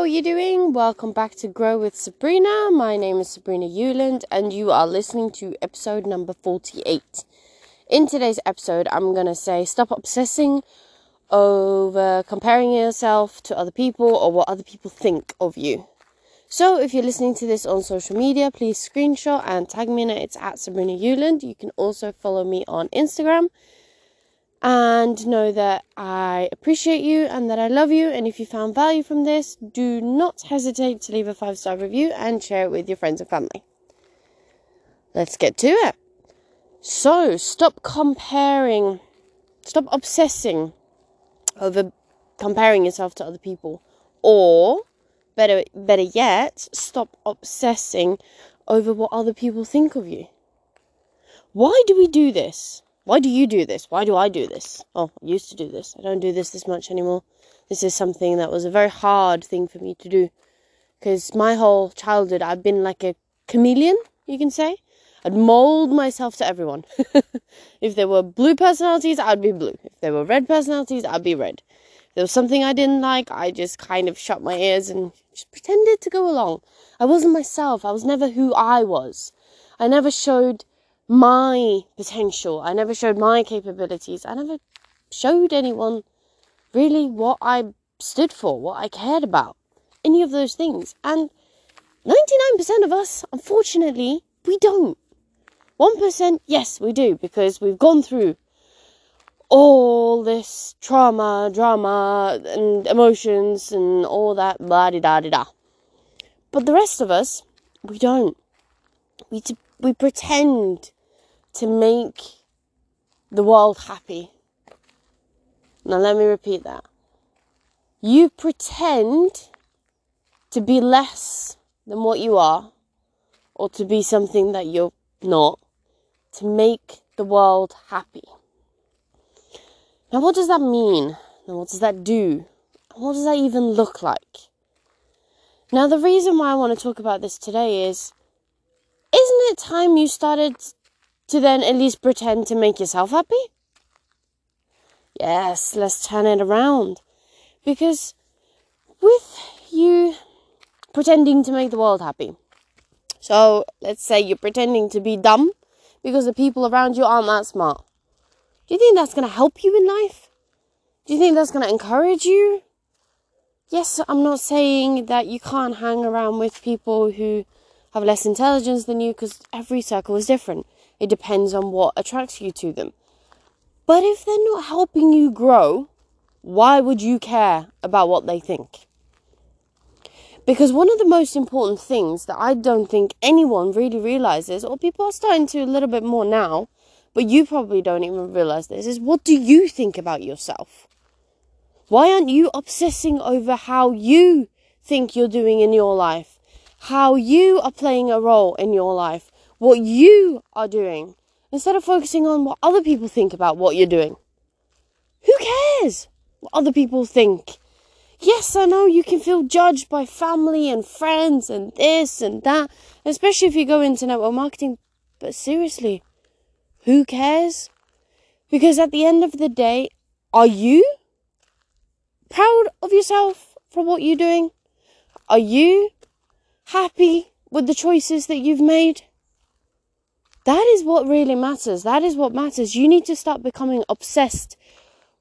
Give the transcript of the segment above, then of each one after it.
how are you doing? Welcome back to Grow with Sabrina. My name is Sabrina Euland, and you are listening to episode number 48. In today's episode, I'm to say stop obsessing over comparing yourself to other people or what other people think of you. So, if you're listening to this on social media, please screenshot and tag me in it. It's at Sabrina Euland. You can also follow me on Instagram and know that I appreciate you and that I love you. And if you found value from this, do not hesitate to leave a five star review and share it with your friends and family. Let's get to it. So, stop comparing, stop obsessing over comparing yourself to other people, or better, better yet, stop obsessing over what other people think of you. Why do we do this? Why do you do this? Why do I do this? Oh, I used to do this. I don't do this this much anymore. This is something that was a very hard thing for me to do. Because my whole childhood, I've been like a chameleon, you can say. I'd mold myself to everyone. if there were blue personalities, I'd be blue. If there were red personalities, I'd be red. If there was something I didn't like, I just kind of shut my ears and just pretended to go along. I wasn't myself. I was never who I was. I never showed my potential. I never showed my capabilities. I never showed anyone really what I stood for, what I cared about, any of those things. And 99% of us, unfortunately, we don't. 1%, yes, we do, because we've gone through all this trauma, drama, and emotions, and all that blah da da da. But the rest of us, we don't. We, t- we pretend to make the world happy. Now, let me repeat that. You pretend to be less than what you are, or to be something that you're not, to make the world happy. Now, what does that mean? And what does that do? What does that even look like? Now, the reason why I want to talk about this today is isn't it time you started to then at least pretend to make yourself happy? Yes, let's turn it around. Because with you pretending to make the world happy, so let's say you're pretending to be dumb because the people around you aren't that smart. Do you think that's going to help you in life? Do you think that's going to encourage you? Yes, I'm not saying that you can't hang around with people who have less intelligence than you because every circle is different. It depends on what attracts you to them. But if they're not helping you grow, why would you care about what they think? Because one of the most important things that I don't think anyone really realizes, or people are starting to a little bit more now, but you probably don't even realize this, is what do you think about yourself? Why aren't you obsessing over how you think you're doing in your life? How you are playing a role in your life? What you are doing instead of focusing on what other people think about what you're doing. Who cares what other people think? Yes, I know you can feel judged by family and friends and this and that, especially if you go into network marketing, but seriously, who cares? Because at the end of the day, are you proud of yourself for what you're doing? Are you happy with the choices that you've made? That is what really matters. That is what matters. You need to start becoming obsessed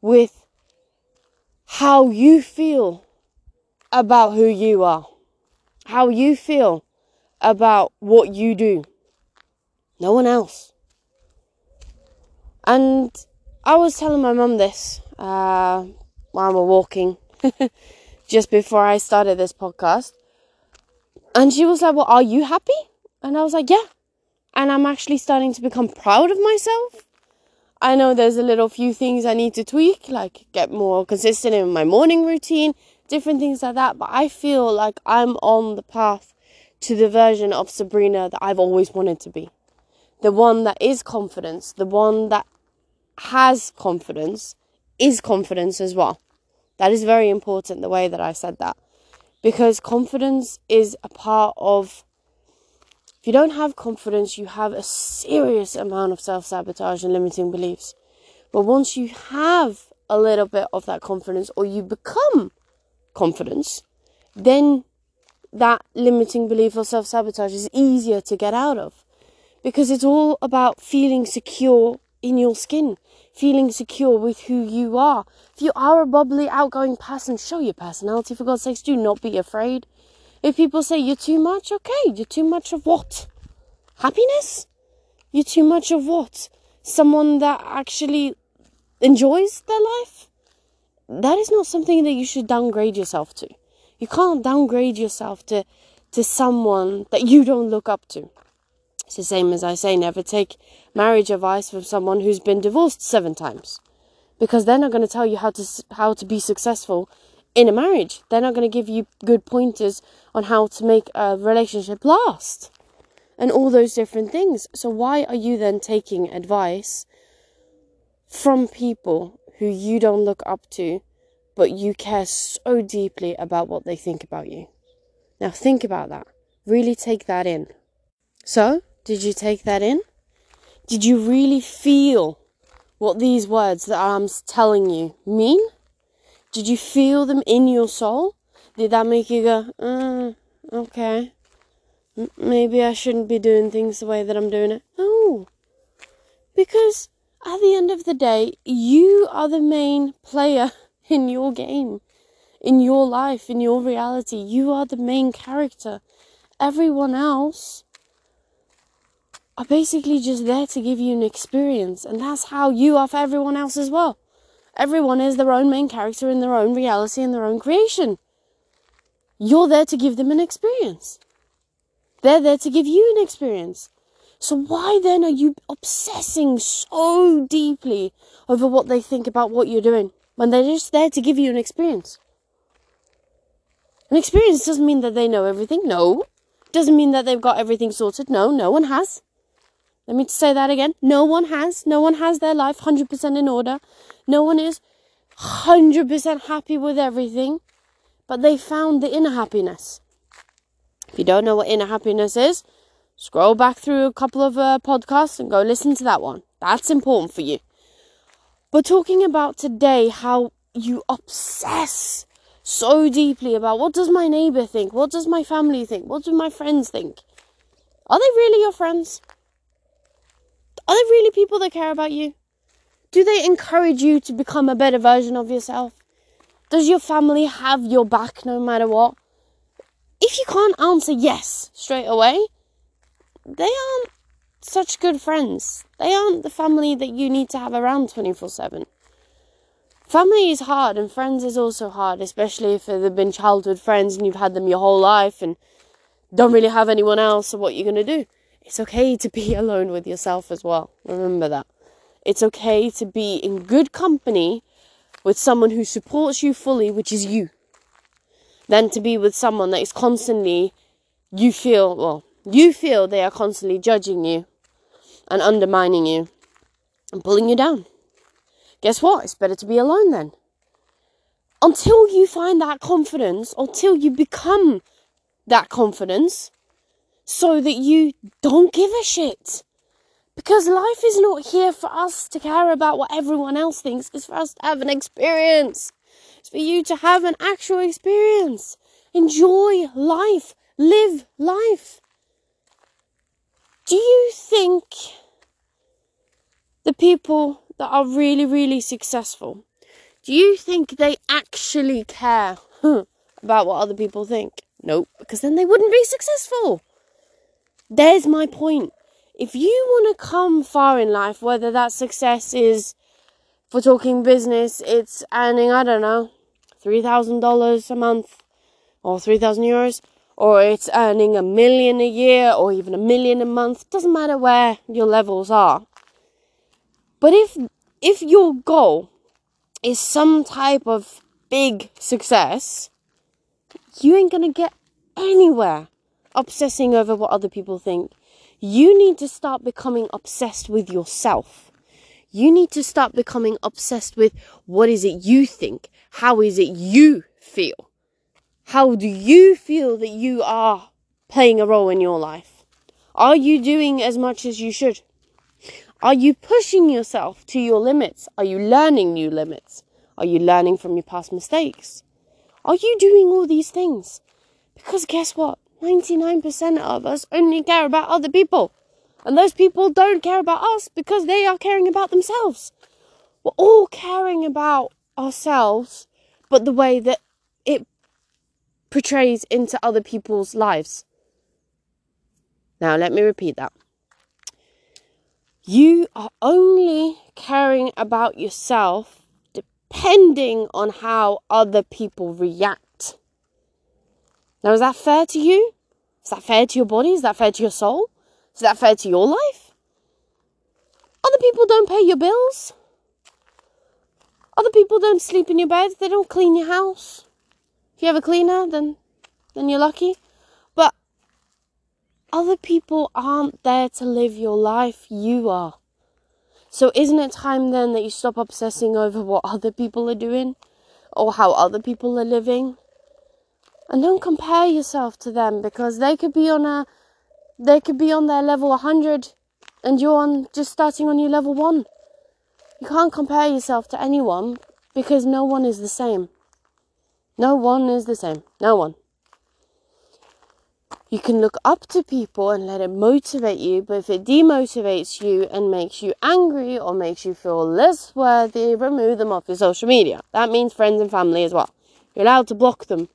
with how you feel about who you are, how you feel about what you do. No one else. And I was telling my mum this uh, while we're walking, just before I started this podcast. And she was like, Well, are you happy? And I was like, Yeah, and I'm actually starting to become proud of myself. I know there's a little few things I need to tweak, like get more consistent in my morning routine, different things like that, but I feel like I'm on the path to the version of Sabrina that I've always wanted to be. The one that is confidence, the one that has confidence, is confidence as well. That is very important, the way that I said that. Because confidence is a part of you don't have confidence, you have a serious amount of self sabotage and limiting beliefs. But once you have a little bit of that confidence, or you become confidence, then that limiting belief or self sabotage is easier to get out of because it's all about feeling secure in your skin, feeling secure with who you are. If you are a bubbly, outgoing person, show your personality for God's sakes. Do not be afraid. If people say you're too much, okay, you're too much of what? Happiness? You're too much of what? Someone that actually enjoys their life? That is not something that you should downgrade yourself to. You can't downgrade yourself to to someone that you don't look up to. It's the same as I say, never take marriage advice from someone who's been divorced seven times, because they're not going to tell you how to how to be successful in a marriage. They're not going to give you good pointers on how to make a relationship last, and all those different things. So why are you then taking advice from people who you don't look up to, but you care so deeply about what they think about you? Now think about that. Really take that in. So, did you take that in? Did you really feel what these words that I'm telling you mean? Did you feel them in your soul? Did that make you go, uh, okay, M- maybe I shouldn't be doing things the way that I'm doing it? No. Because at the end of the day, you are the main player in your game, in your life, in your reality. You are the main character. Everyone else are basically just there to give you an experience, and that's how you are for everyone else as well. Everyone is their own main character in their own reality and their own creation. You're there to give them an experience. They're there to give you an experience. So why then are you obsessing so deeply over what they think about what you're doing when they're just there to give you an experience? An experience doesn't mean that they know everything. No. Doesn't mean that they've got everything sorted. No, no one has. Let me say that again. No one has. No one has their life 100% in order. No one is 100% happy with everything. But they found the inner happiness. If you don't know what inner happiness is, scroll back through a couple of uh, podcasts and go listen to that one. That's important for you. But talking about today, how you obsess so deeply about what does my neighbor think? What does my family think? What do my friends think? Are they really your friends? Are they really people that care about you? Do they encourage you to become a better version of yourself? Does your family have your back no matter what? If you can't answer yes straight away, they aren't such good friends. They aren't the family that you need to have around 24 7. Family is hard and friends is also hard, especially if they've been childhood friends and you've had them your whole life and don't really have anyone else, so what are you going to do? It's okay to be alone with yourself as well. Remember that. It's okay to be in good company with someone who supports you fully, which is you, than to be with someone that is constantly, you feel, well, you feel they are constantly judging you and undermining you and pulling you down. Guess what? It's better to be alone then. Until you find that confidence, until you become that confidence, so that you don't give a shit. Because life is not here for us to care about what everyone else thinks, it's for us to have an experience. It's for you to have an actual experience. Enjoy life, live life. Do you think the people that are really, really successful, do you think they actually care about what other people think? Nope, because then they wouldn't be successful. There's my point. If you want to come far in life, whether that success is for talking business, it's earning, I don't know, $3,000 a month or 3,000 euros, or it's earning a million a year or even a million a month, doesn't matter where your levels are. But if if your goal is some type of big success, you ain't gonna get anywhere obsessing over what other people think. You need to start becoming obsessed with yourself. You need to start becoming obsessed with what is it you think? How is it you feel? How do you feel that you are playing a role in your life? Are you doing as much as you should? Are you pushing yourself to your limits? Are you learning new limits? Are you learning from your past mistakes? Are you doing all these things? Because guess what? 99% of us only care about other people. And those people don't care about us because they are caring about themselves. We're all caring about ourselves, but the way that it portrays into other people's lives. Now, let me repeat that. You are only caring about yourself depending on how other people react. Now, is that fair to you? Is that fair to your body? Is that fair to your soul? Is that fair to your life? Other people don't pay your bills. Other people don't sleep in your bed. They don't clean your house. If you have a cleaner, then then you're lucky. But other people aren't there to live your life. You are. So isn't it time then that you stop obsessing over what other people are doing or how other people are living? And don't compare yourself to them because they could be on a they could be on their level 100 and you're on just starting on your level 1. You can't compare yourself to anyone because no one is the same. No one is the same. No one. You can look up to people and let it motivate you, but if it demotivates you and makes you angry or makes you feel less worthy, remove them off your social media. That means friends and family as well. You're allowed to block them.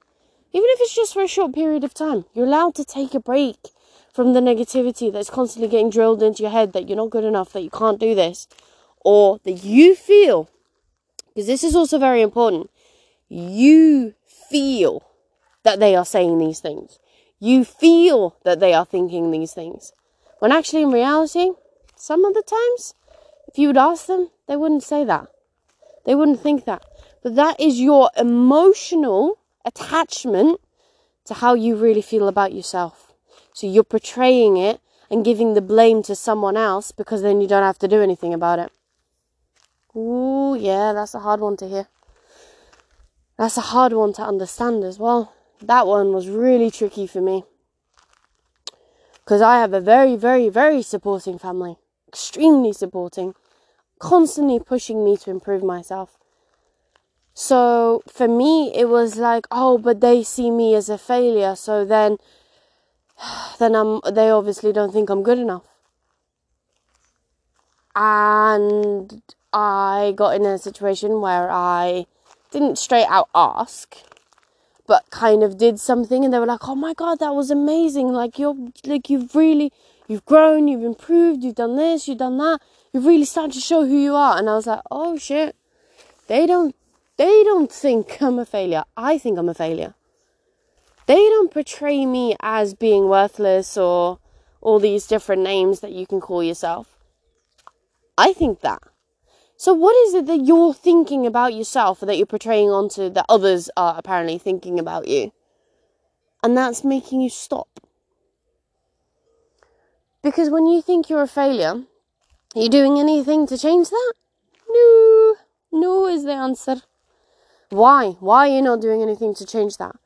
Even if it's just for a short period of time, you're allowed to take a break from the negativity that's constantly getting drilled into your head that you're not good enough, that you can't do this, or that you feel, because this is also very important, you feel that they are saying these things you feel that they are thinking these things. When actually, in reality, some of the times, if you would ask them, they wouldn't say that. They wouldn't think that. But that is your emotional attachment to how you really feel about yourself. So you're portraying it and giving the blame to someone else because then you don't have to do anything about it. Ooh, yeah, that's a hard one to hear. That's a hard one to understand as well that one was really tricky for me. Because I have a very, very, very supporting family. Extremely supporting. Constantly pushing me to improve myself. So for me, it was like, oh, but they see me as a failure. So then, then I'm, they obviously don't think I'm good enough. And I got in a situation where I didn't straight out ask but kind of did something and they were like, "Oh my god, that was amazing. Like you're like you've really you've grown, you've improved, you've done this, you've done that. You've really started to show who you are." And I was like, "Oh shit. They don't they don't think I'm a failure. I think I'm a failure. They don't portray me as being worthless or all these different names that you can call yourself. I think that. So, what is it that you're thinking about yourself or that you're portraying onto that others are apparently thinking about you? And that's making you stop. Because when you think you're a failure, are you doing anything to change that? No. No is the answer. Why? Why are you not doing anything to change that?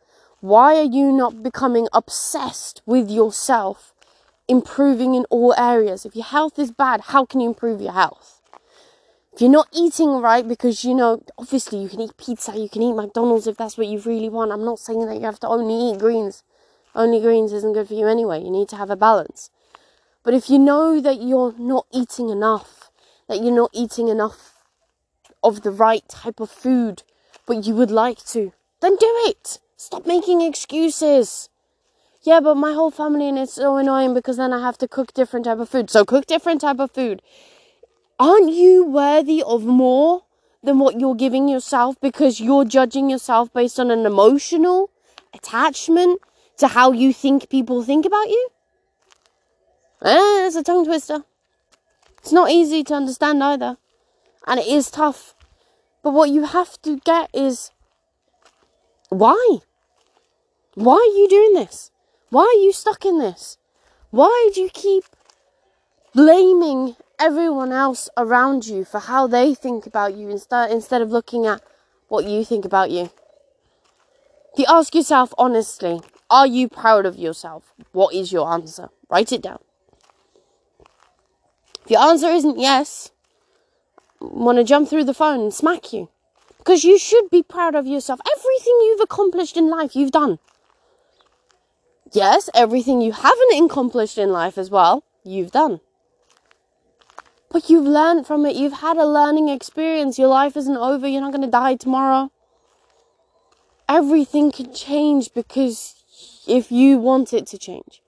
Why are you not becoming obsessed with yourself, improving in all areas? If your health is bad, how can you improve your health? If you're not eating right because you know, obviously you can eat pizza, you can eat McDonald's if that's what you really want. I'm not saying that you have to only eat greens. Only greens isn't good for you anyway. You need to have a balance. But if you know that you're not eating enough, that you're not eating enough of the right type of food, but you would like to, then do it. Stop making excuses. Yeah, but my whole family and it's so annoying because then I have to cook different type of food. So cook different type of food aren't you worthy of more than what you're giving yourself because you're judging yourself based on an emotional attachment to how you think people think about you? Eh, it's a tongue twister. It's not easy to understand either. And it is tough. But what you have to get is why? Why are you doing this? Why are you stuck in this? Why do you keep blaming everyone else around you for how they think about you instead instead of looking at what you think about you. If you ask yourself honestly, are you proud of yourself? What is your answer? Write it down. If your answer isn't yes, want to jump through the phone and smack you. Because you should be proud of yourself. Everything you've accomplished in life, you've done. Yes, everything you haven't accomplished in life as well, you've done. But you've learned from it. You've had a learning experience. Your life isn't over. You're not going to die tomorrow. Everything can change because if you want it to change.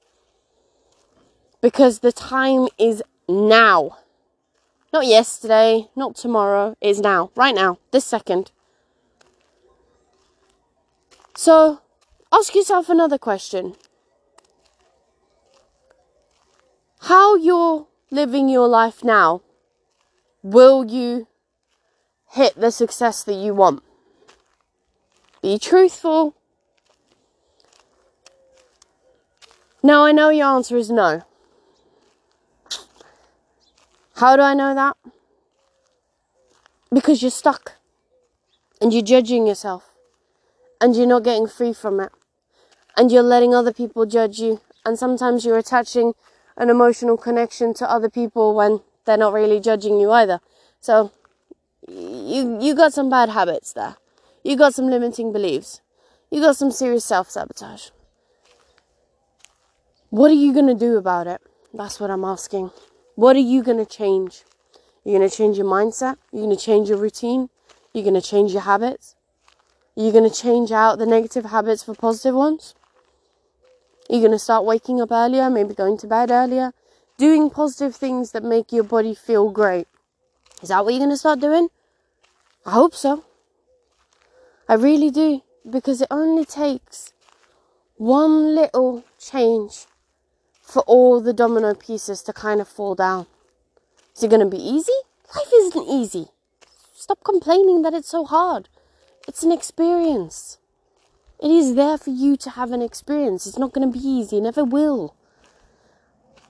Because the time is now. Not yesterday, not tomorrow, it is now, right now, this second. So, ask yourself another question. How you're living your life now, will you hit the success that you want? Be truthful. Now, I know your answer is no. How do I know that? Because you're stuck and you're judging yourself and you're not getting free from it and you're letting other people judge you and sometimes you're attaching an emotional connection to other people when they're not really judging you either. So you you got some bad habits there. You got some limiting beliefs. You got some serious self-sabotage. What are you going to do about it? That's what I'm asking. What are you going to change? You're going to change your mindset? You're going to change your routine? You're going to change your habits? You're going to change out the negative habits for positive ones? You're going to start waking up earlier, maybe going to bed earlier, doing positive things that make your body feel great. Is that what you're going to start doing? I hope so. I really do. Because it only takes one little change for all the domino pieces to kind of fall down. Is it going to be easy? Life isn't easy. Stop complaining that it's so hard. It's an experience. It is there for you to have an experience. It's not going to be easy, it never will.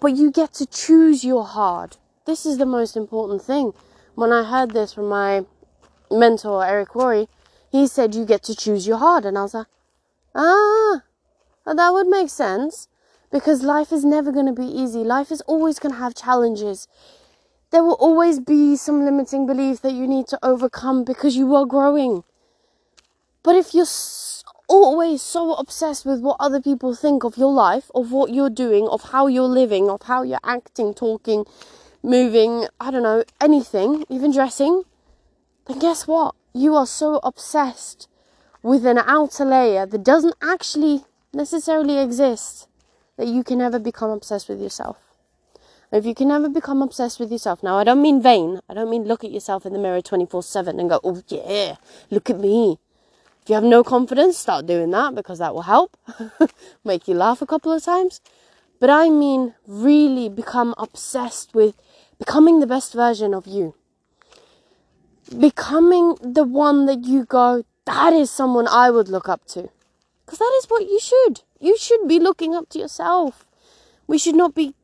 But you get to choose your hard. This is the most important thing. When I heard this from my mentor, Eric Worre, he said, You get to choose your hard. And I was like, Ah, that would make sense because life is never going to be easy. Life is always going to have challenges. There will always be some limiting belief that you need to overcome because you are growing. But if you're always so obsessed with what other people think of your life, of what you're doing, of how you're living, of how you're acting, talking, moving, I don't know, anything, even dressing, then guess what? You are so obsessed with an outer layer that doesn't actually necessarily exist that you can never become obsessed with yourself. If you can never become obsessed with yourself, now I don't mean vain, I don't mean look at yourself in the mirror 24 7 and go, oh yeah, look at me. If you have no confidence, start doing that because that will help, make you laugh a couple of times. But I mean, really become obsessed with becoming the best version of you. Becoming the one that you go, that is someone I would look up to. Because that is what you should. You should be looking up to yourself. We should not be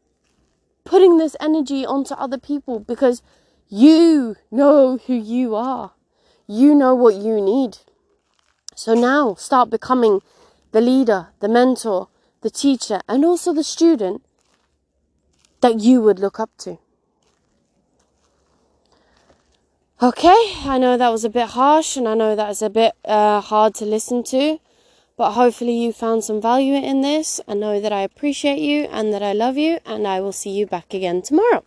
putting this energy onto other people because you know who you are. You know what you need. So now start becoming the leader, the mentor, the teacher, and also the student that you would look up to. Okay, I know that was a bit harsh and I know that is a bit uh, hard to listen to. But hopefully, you found some value in this and know that I appreciate you and that I love you, and I will see you back again tomorrow.